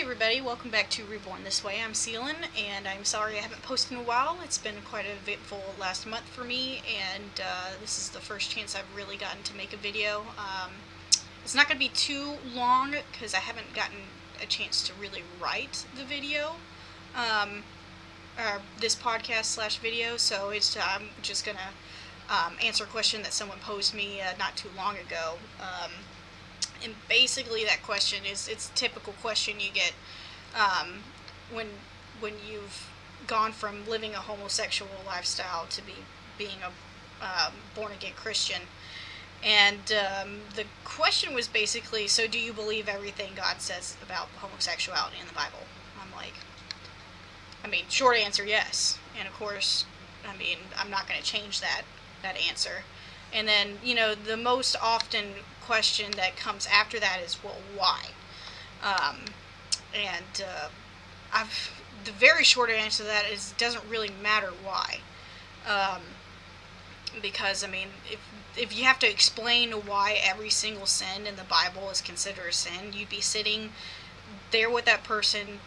everybody, welcome back to Reborn This Way. I'm Seelan, and I'm sorry I haven't posted in a while. It's been quite a eventful last month for me, and uh, this is the first chance I've really gotten to make a video. Um, it's not going to be too long because I haven't gotten a chance to really write the video, um, or this podcast slash video. So it's I'm just gonna um, answer a question that someone posed me uh, not too long ago. Um, and basically that question is it's a typical question you get um, when when you've gone from living a homosexual lifestyle to be being a um, born again Christian. And um, the question was basically, so do you believe everything God says about homosexuality in the Bible? I'm like, I mean, short answer, yes. And of course, I mean, I'm not going to change that that answer. And then, you know, the most often question that comes after that is, well, why? Um, and uh, I've the very short answer to that is it doesn't really matter why. Um, because I mean, if if you have to explain why every single sin in the Bible is considered a sin, you'd be sitting there with that person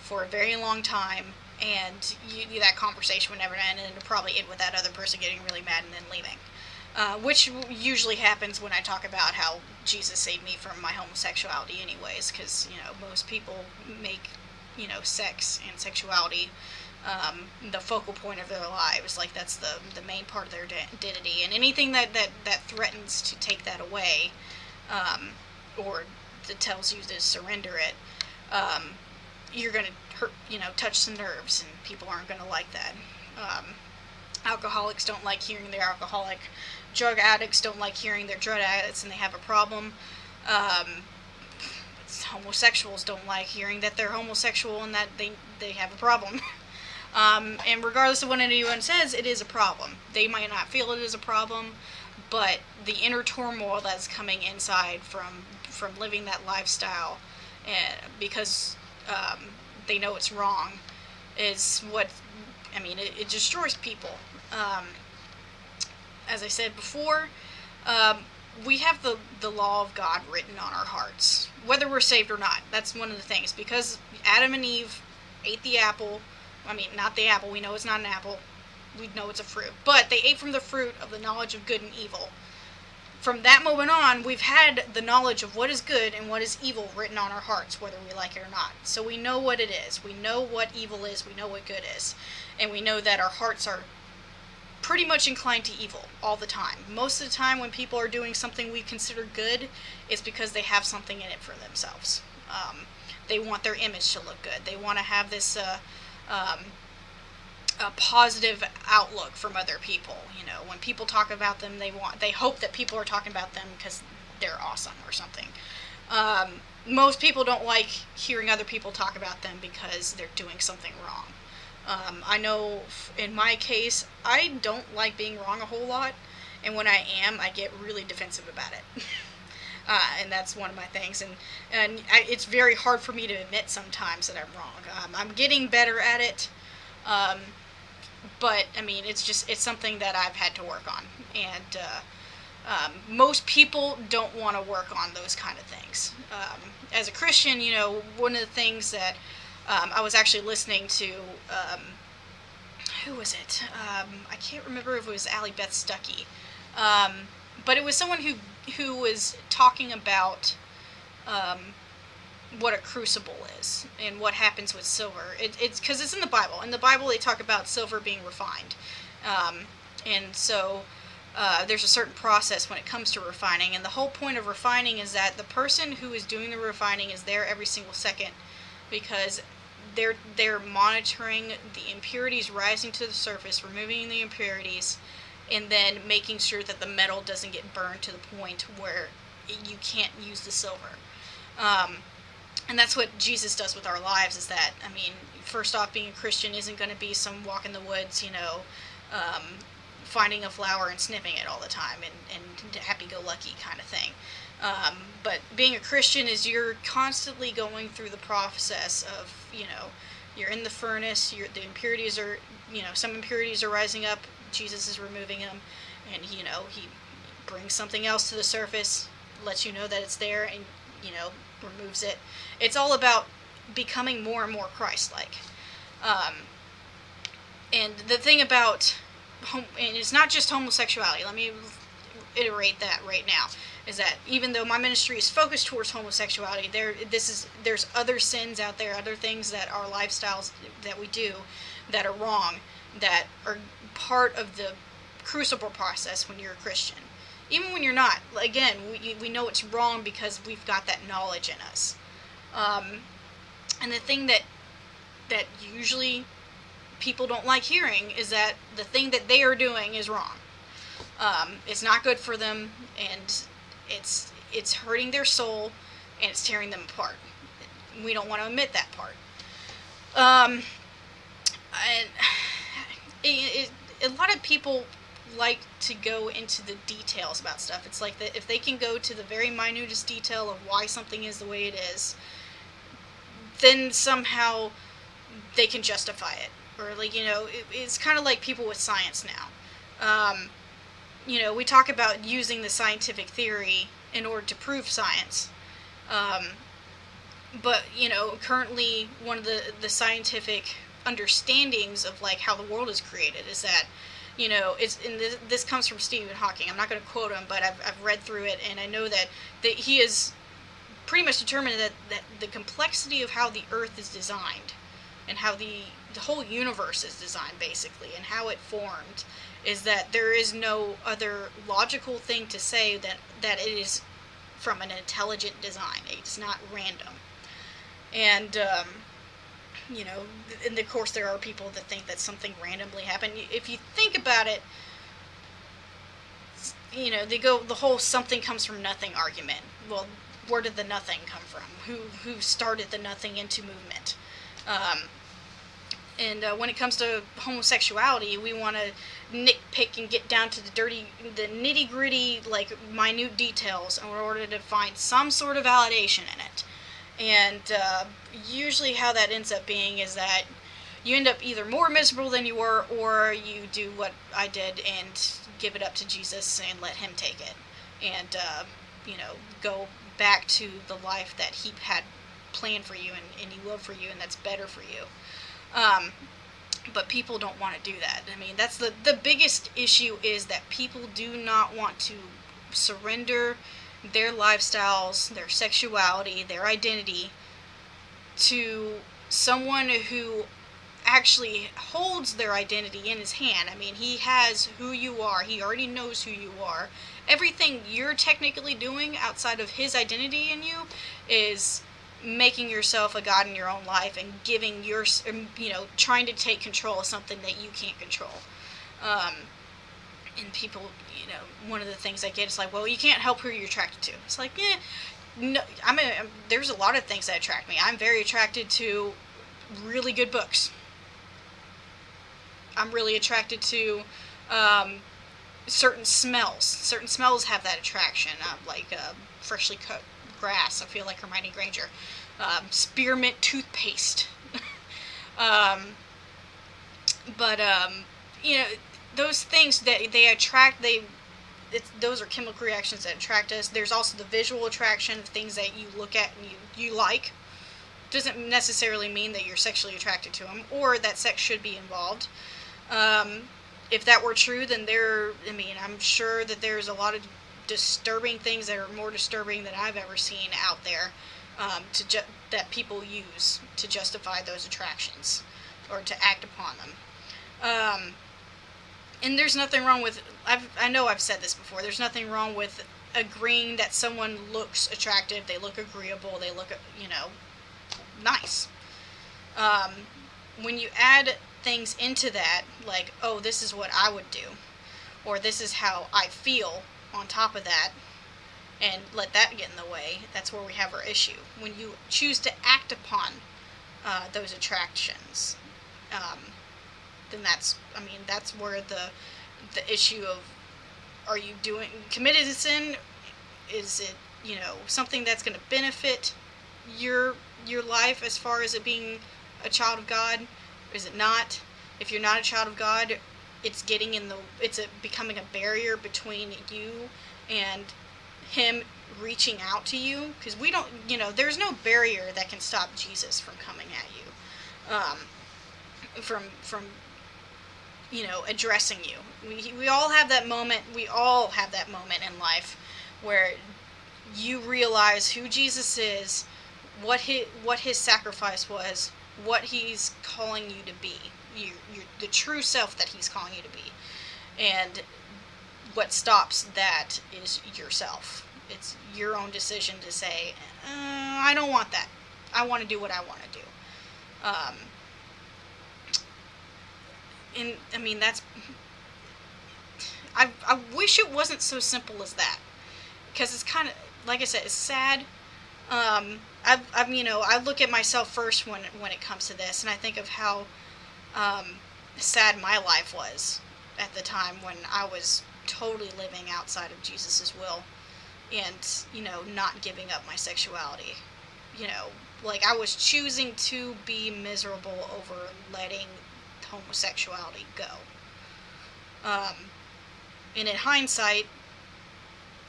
for a very long time, and you, that conversation would never end, and it would probably end with that other person getting really mad and then leaving. Uh, which usually happens when I talk about how Jesus saved me from my homosexuality, anyways, because you know most people make you know sex and sexuality um, the focal point of their lives, like that's the the main part of their identity, and anything that that that threatens to take that away, um, or that tells you to surrender it, um, you're gonna hurt, you know, touch some nerves, and people aren't gonna like that. Um, alcoholics don't like hearing they're alcoholic drug addicts don't like hearing they're drug addicts and they have a problem. Um, homosexuals don't like hearing that they're homosexual and that they they have a problem. um, and regardless of what anyone says, it is a problem. They might not feel it is a problem, but the inner turmoil that's coming inside from from living that lifestyle, and eh, because um, they know it's wrong, is what I mean. It, it destroys people. Um, as I said before, um, we have the, the law of God written on our hearts, whether we're saved or not. That's one of the things. Because Adam and Eve ate the apple, I mean, not the apple, we know it's not an apple, we know it's a fruit, but they ate from the fruit of the knowledge of good and evil. From that moment on, we've had the knowledge of what is good and what is evil written on our hearts, whether we like it or not. So we know what it is. We know what evil is. We know what good is. And we know that our hearts are pretty much inclined to evil all the time. Most of the time, when people are doing something we consider good, it's because they have something in it for themselves. Um, they want their image to look good. They want to have this uh, um, a positive outlook from other people. You know, when people talk about them, they want they hope that people are talking about them because they're awesome or something. Um, most people don't like hearing other people talk about them because they're doing something wrong. Um, I know in my case, I don't like being wrong a whole lot, and when I am, I get really defensive about it. uh, and that's one of my things, and and I, it's very hard for me to admit sometimes that I'm wrong. Um, I'm getting better at it, um, but I mean, it's just it's something that I've had to work on, and uh, um, most people don't want to work on those kind of things. Um, as a Christian, you know, one of the things that um, I was actually listening to um, who was it? Um, I can't remember if it was Allie Beth Stuckey, um, but it was someone who who was talking about um, what a crucible is and what happens with silver. It, it's because it's in the Bible. In the Bible, they talk about silver being refined, um, and so. Uh, there's a certain process when it comes to refining, and the whole point of refining is that the person who is doing the refining is there every single second because they're they're monitoring the impurities rising to the surface, removing the impurities, and then making sure that the metal doesn't get burned to the point where you can't use the silver. Um, and that's what Jesus does with our lives. Is that I mean, first off, being a Christian isn't going to be some walk in the woods, you know. Um, finding a flower and sniffing it all the time and, and happy-go-lucky kind of thing um, but being a Christian is you're constantly going through the process of, you know, you're in the furnace, the impurities are, you know, some impurities are rising up, Jesus is removing them, and, you know, he brings something else to the surface, lets you know that it's there, and, you know, removes it. It's all about becoming more and more Christ-like. Um, and the thing about, hom- and it's not just homosexuality. Let me iterate that right now. Is that even though my ministry is focused towards homosexuality, there this is there's other sins out there, other things that our lifestyles that we do that are wrong, that are part of the crucible process when you're a Christian. Even when you're not, again, we, we know it's wrong because we've got that knowledge in us. Um, and the thing that that usually people don't like hearing is that the thing that they are doing is wrong. Um, it's not good for them, and it's it's hurting their soul, and it's tearing them apart. We don't want to admit that part. Um, and it, it, a lot of people like to go into the details about stuff. It's like that if they can go to the very minutest detail of why something is the way it is, then somehow they can justify it. Or like you know, it, it's kind of like people with science now. Um, you know, we talk about using the scientific theory in order to prove science. Um, but you know, currently one of the the scientific understandings of like how the world is created is that you know it's and this, this comes from Stephen Hawking. I'm not going to quote him, but I've I've read through it and I know that that he is pretty much determined that that the complexity of how the Earth is designed and how the the whole universe is designed basically and how it formed is that there is no other logical thing to say that that it is from an intelligent design. It's not random. And um, you know, and of course there are people that think that something randomly happened. If you think about it, you know, they go the whole something comes from nothing argument. Well, where did the nothing come from? Who who started the nothing into movement? Um, and uh, when it comes to homosexuality, we want to nitpick and get down to the dirty, the nitty gritty, like minute details in order to find some sort of validation in it. And uh, usually, how that ends up being is that you end up either more miserable than you were, or you do what I did and give it up to Jesus and let Him take it, and uh, you know, go back to the life that He had planned for you and, and He loved for you, and that's better for you. Um, but people don't want to do that. I mean, that's the the biggest issue is that people do not want to surrender their lifestyles, their sexuality, their identity to someone who actually holds their identity in his hand. I mean, he has who you are. He already knows who you are. Everything you're technically doing outside of his identity in you is making yourself a god in your own life and giving your um, you know trying to take control of something that you can't control. Um, and people you know one of the things i get is like well you can't help who you're attracted to. It's like yeah no i mean there's a lot of things that attract me. I'm very attracted to really good books. I'm really attracted to um, certain smells. Certain smells have that attraction uh, like uh, freshly cut grass. I feel like Hermione Granger. Um, spearmint toothpaste. um, but um, you know those things that they attract. They those are chemical reactions that attract us. There's also the visual attraction of things that you look at and you, you like. Doesn't necessarily mean that you're sexually attracted to them or that sex should be involved. Um, if that were true, then there, I mean, I'm sure that there's a lot of disturbing things that are more disturbing than I've ever seen out there um, to ju- that people use to justify those attractions or to act upon them. Um, and there's nothing wrong with I've, I know I've said this before. There's nothing wrong with agreeing that someone looks attractive, they look agreeable, they look you know nice. Um, when you add things into that, like oh this is what I would do, or this is how I feel, on top of that and let that get in the way, that's where we have our issue. When you choose to act upon uh, those attractions, um, then that's, I mean, that's where the the issue of are you doing committed sin? Is it you know something that's going to benefit your your life as far as it being a child of God? Is it not? If you're not a child of God, it's getting in the it's a, becoming a barrier between you and him reaching out to you because we don't you know there's no barrier that can stop jesus from coming at you um, from from you know addressing you. We, we all have that moment we all have that moment in life where you realize who jesus is what his what his sacrifice was what he's calling you to be you you the true self that he's calling you to be. And what stops that is yourself. It's your own decision to say uh, i don't want that. I want to do what i want to do. Um, and i mean that's I, I wish it wasn't so simple as that. Because it's kind of like i said it's sad. Um, I've, I've, you know, I look at myself first when when it comes to this, and I think of how um, sad my life was at the time when I was totally living outside of Jesus's will, and you know, not giving up my sexuality. You know, like I was choosing to be miserable over letting homosexuality go. Um, and in hindsight,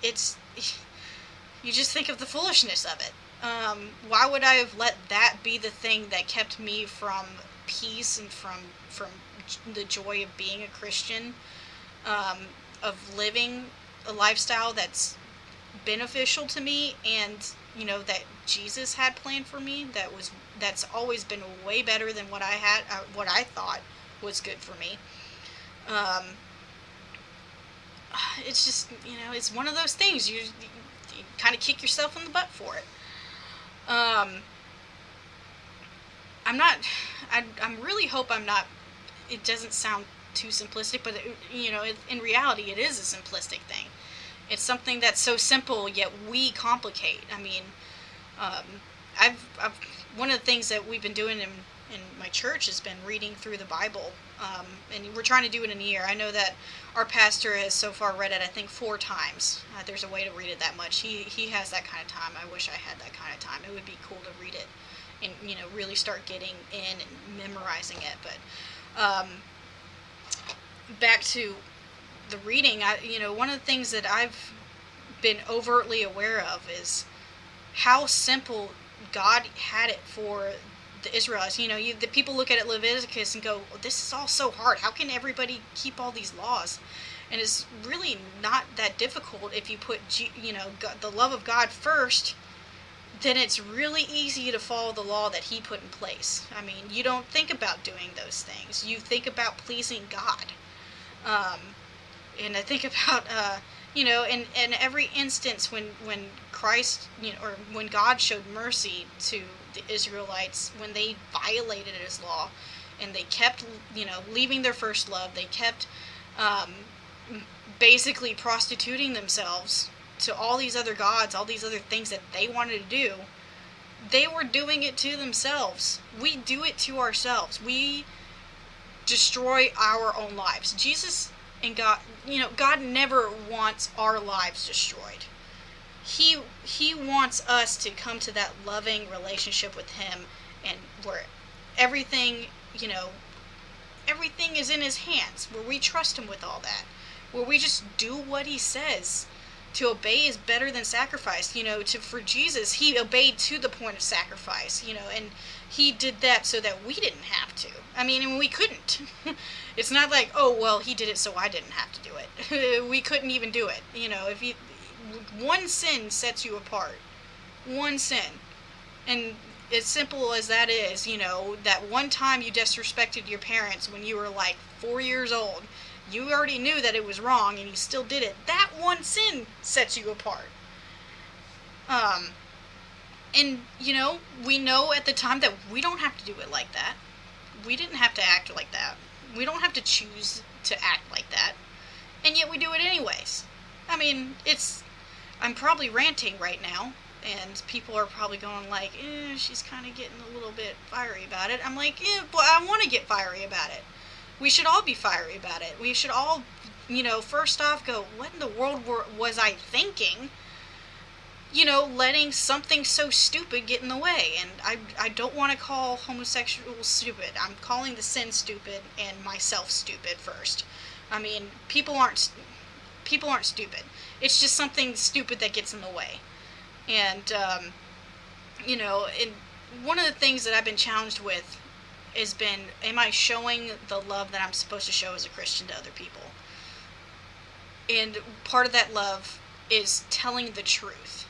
it's you just think of the foolishness of it um, why would I have let that be the thing that kept me from peace and from from the joy of being a Christian, um, of living a lifestyle that's beneficial to me and you know that Jesus had planned for me that was that's always been way better than what I had uh, what I thought was good for me. Um, it's just you know it's one of those things you, you kind of kick yourself in the butt for it. Um, I'm not. I I'm really hope I'm not. It doesn't sound too simplistic, but it, you know, it, in reality, it is a simplistic thing. It's something that's so simple yet we complicate. I mean, um, I've, I've one of the things that we've been doing in in my church has been reading through the Bible, um, and we're trying to do it in a year. I know that our pastor has so far read it, I think, four times. Uh, there's a way to read it that much. He he has that kind of time. I wish I had that kind of time. It would be cool to read it, and you know, really start getting in and memorizing it. But um, back to the reading, I you know, one of the things that I've been overtly aware of is how simple God had it for the Israelites. You know, you, the people look at it Leviticus and go, well, "This is all so hard. How can everybody keep all these laws?" And it's really not that difficult if you put, you know, the love of God first. Then it's really easy to follow the law that He put in place. I mean, you don't think about doing those things. You think about pleasing God. Um, and I think about, uh, you know, in, in every instance when when Christ, you know, or when God showed mercy to the Israelites when they violated his law and they kept, you know, leaving their first love. They kept um, basically prostituting themselves to all these other gods, all these other things that they wanted to do. They were doing it to themselves. We do it to ourselves. We destroy our own lives. Jesus and God, you know, God never wants our lives destroyed he he wants us to come to that loving relationship with him and where everything you know everything is in his hands where we trust him with all that where we just do what he says to obey is better than sacrifice. You know to for jesus he obeyed to the point of sacrifice you know and he did that so that we didn't have to. I mean we couldn't. It's not like oh well he did it so i didn't have to do it. We couldn't even do it you know. If you one sin sets you apart. One sin. And as simple as that is, you know, that one time you disrespected your parents when you were like four years old, you already knew that it was wrong and you still did it. That one sin sets you apart. Um, and, you know, we know at the time that we don't have to do it like that. We didn't have to act like that. We don't have to choose to act like that. And yet we do it anyways. I mean, it's I'm probably ranting right now, and people are probably going like, eh, she's kind of getting a little bit fiery about it. I'm like, yeah, but I want to get fiery about it. We should all be fiery about it. We should all, you know, first off go, what in the world were, was I thinking? You know, letting something so stupid get in the way. And I, I don't want to call homosexuals stupid. I'm calling the sin stupid and myself stupid first. I mean, people aren't people aren't stupid It's just something stupid that gets in the way. And, um, you know, and one of the things that I've been challenged with has been am I showing the love that I'm supposed to show as a Christian to other people? And part of that love is telling the truth.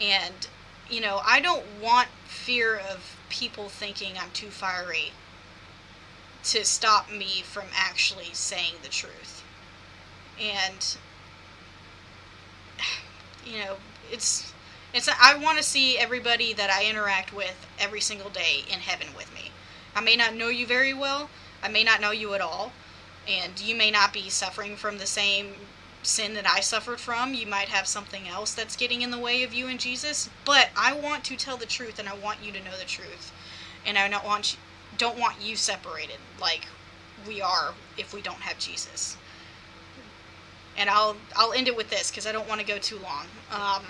And, you know, I don't want fear of people thinking I'm too fiery to stop me from actually saying the truth. And, you know, it's it's I want to see everybody that I interact with every single day in heaven with me. I may not know you very well. I may not know you at all, and you may not be suffering from the same sin that I suffered from. You might have something else that's getting in the way of you and Jesus, but I want to tell the truth and I want you to know the truth. And I don't want you, don't want you separated like we are if we don't have Jesus. And I'll I'll end it with this because I don't want to go too long. Um,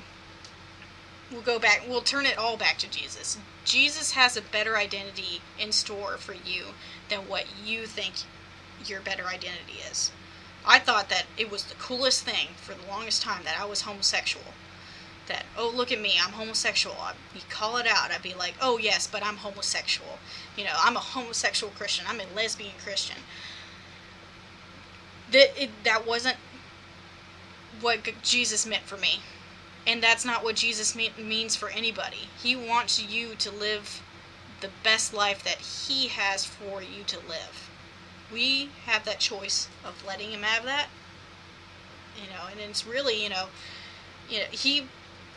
we'll go back. We'll turn it all back to Jesus. Jesus has a better identity in store for you than what you think your better identity is. I thought that it was the coolest thing for the longest time that I was homosexual. That oh look at me, I'm homosexual. I'd be call it out. I'd be like, oh yes, but I'm homosexual. You know, I'm a homosexual Christian. I'm a lesbian Christian. That it, that wasn't what Jesus meant for me. And that's not what Jesus means for anybody. He wants you to live the best life that He has for you to live. We have that choice of letting Him have that. You know, and it's really, you know, you know, He.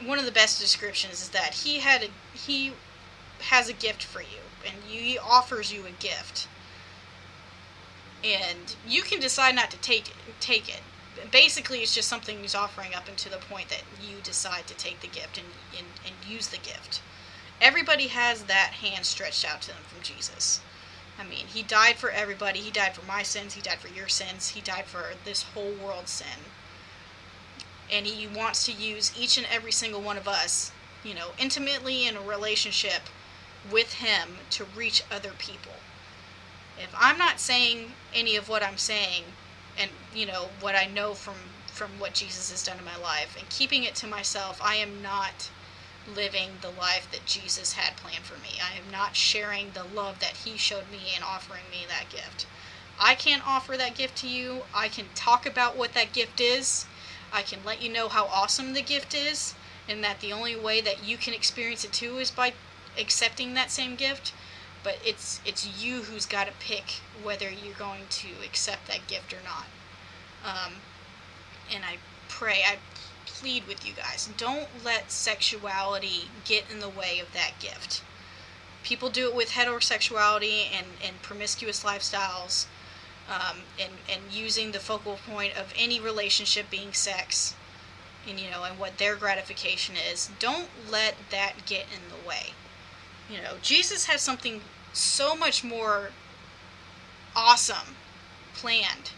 One of the best descriptions is that He had a He has a gift for you, and He offers you a gift, and you can decide not to take it, take it basically it's just something he's offering up until the point that you decide to take the gift and, and, and use the gift. Everybody has that hand stretched out to them from Jesus. I mean, he died for everybody. He died for my sins. He died for your sins. He died for this whole world's sin. And he wants to use each and every single one of us, you know, intimately in a relationship with him to reach other people. If I'm not saying any of what I'm saying and you know what I know from from what Jesus has done in my life and keeping it to myself I am not living the life that Jesus had planned for me. I am not sharing the love that he showed me and offering me that gift. I can't offer that gift to you. I can talk about what that gift is. I can let you know how awesome the gift is and that the only way that you can experience it too is by accepting that same gift but it's it's you who's got to pick whether you're going to accept that gift or not. Um, and I pray, I plead with you guys, don't let sexuality get in the way of that gift. People do it with heterosexuality and, and promiscuous lifestyles, um, and and using the focal point of any relationship being sex, and you know, and what their gratification is. Don't let that get in the way. You know, Jesus has something so much more awesome planned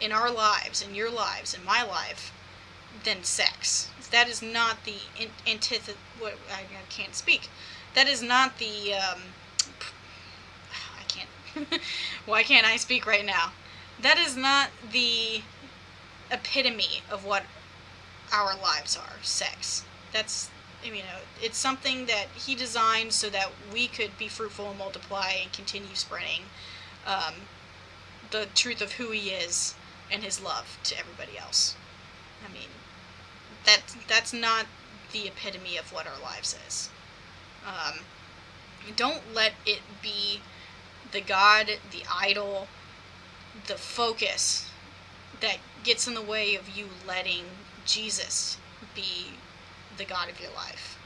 in our lives, in your lives, in my life, than sex. That is not the antithesis. What I, I, can't speak. That is not the. Um, I can't. Why can't I speak right now? That is not the epitome of what our lives are. Sex. That's you know, it's something that he designed so that we could be fruitful and multiply and continue spreading um, the truth of who he is and his love to everybody else. I mean, that that's not the epitome of what our lives is. Um, don't let it be the God, the idol, the focus that gets in the way of you letting Jesus be the God of your life.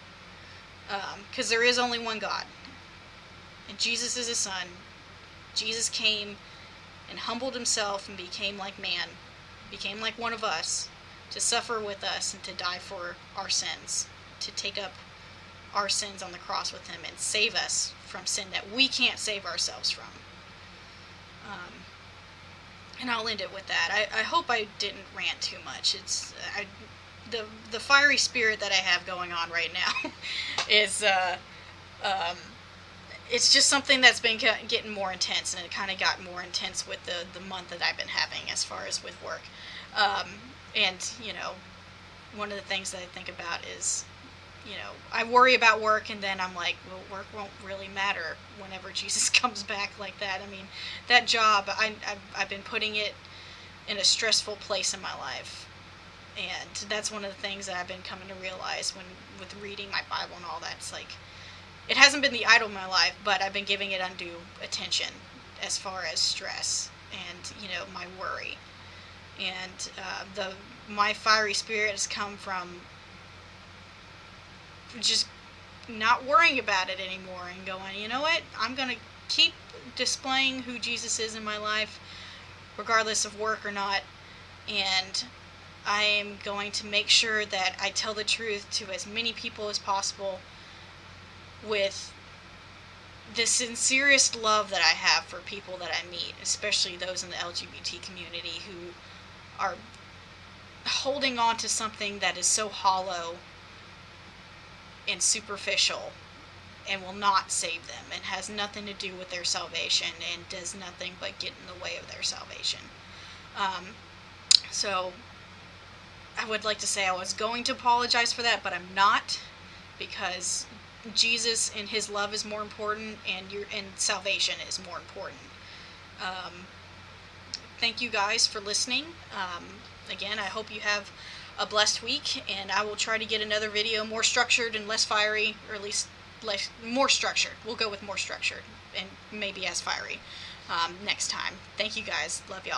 Because um, there is only one God. And Jesus is his son. Jesus came and humbled himself and became like man, became like one of us, to suffer with us and to die for our sins, to take up our sins on the cross with him and save us from sin that we can't save ourselves from. Um, and I'll end it with that. I, I hope I didn't rant too much. It's I the the fiery spirit that I have going on right now is uh, um, it's just something that's been getting more intense, and it kind of got more intense with the the month that I've been having as far as with work. Um, and you know, one of the things that I think about is, you know, I worry about work, and then I'm like, well, work won't really matter whenever Jesus comes back like that. I mean, that job, I, I've, I've been putting it in a stressful place in my life. And that's one of the things that I've been coming to realize when with reading my Bible and all that. It's like it hasn't been the idol of my life, but I've been giving it undue attention as far as stress and you know my worry. And uh, the my fiery spirit has come from just not worrying about it anymore and going, you know what? I'm going to keep displaying who Jesus is in my life, regardless of work or not. And I am going to make sure that I tell the truth to as many people as possible with the sincerest love that I have for people that I meet, especially those in the LGBT community who are holding on to something that is so hollow and superficial and will not save them and has nothing to do with their salvation and does nothing but get in the way of their salvation. Um, so I would like to say I was going to apologize for that, but I'm not because Jesus and His love is more important, and your and salvation is more important. Um, thank you guys for listening. Um, again, I hope you have a blessed week, and I will try to get another video more structured and less fiery, or at least less more structured. We'll go with more structured and maybe as fiery um, next time. Thank you guys. Love y'all.